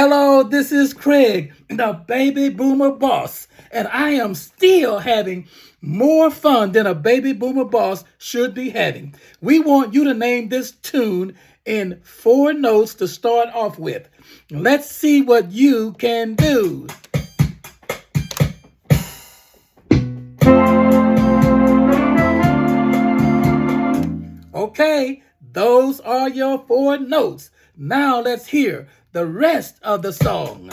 Hello, this is Craig, the baby boomer boss, and I am still having more fun than a baby boomer boss should be having. We want you to name this tune in four notes to start off with. Let's see what you can do. Okay, those are your four notes. Now let's hear the rest of the song.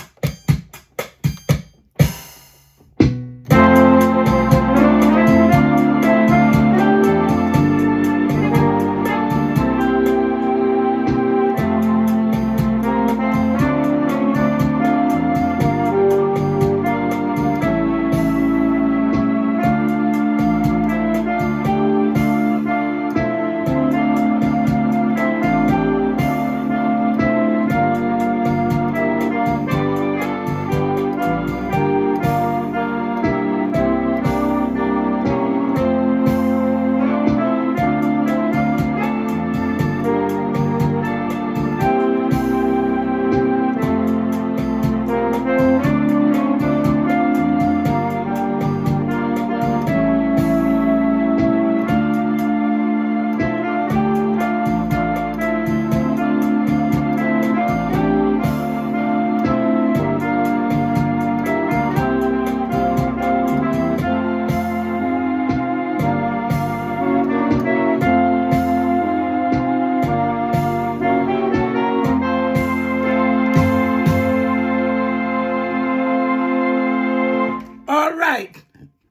Right.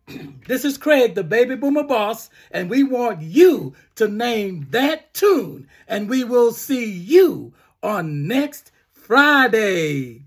This is Craig, the baby boomer boss, and we want you to name that tune, and we will see you on next Friday.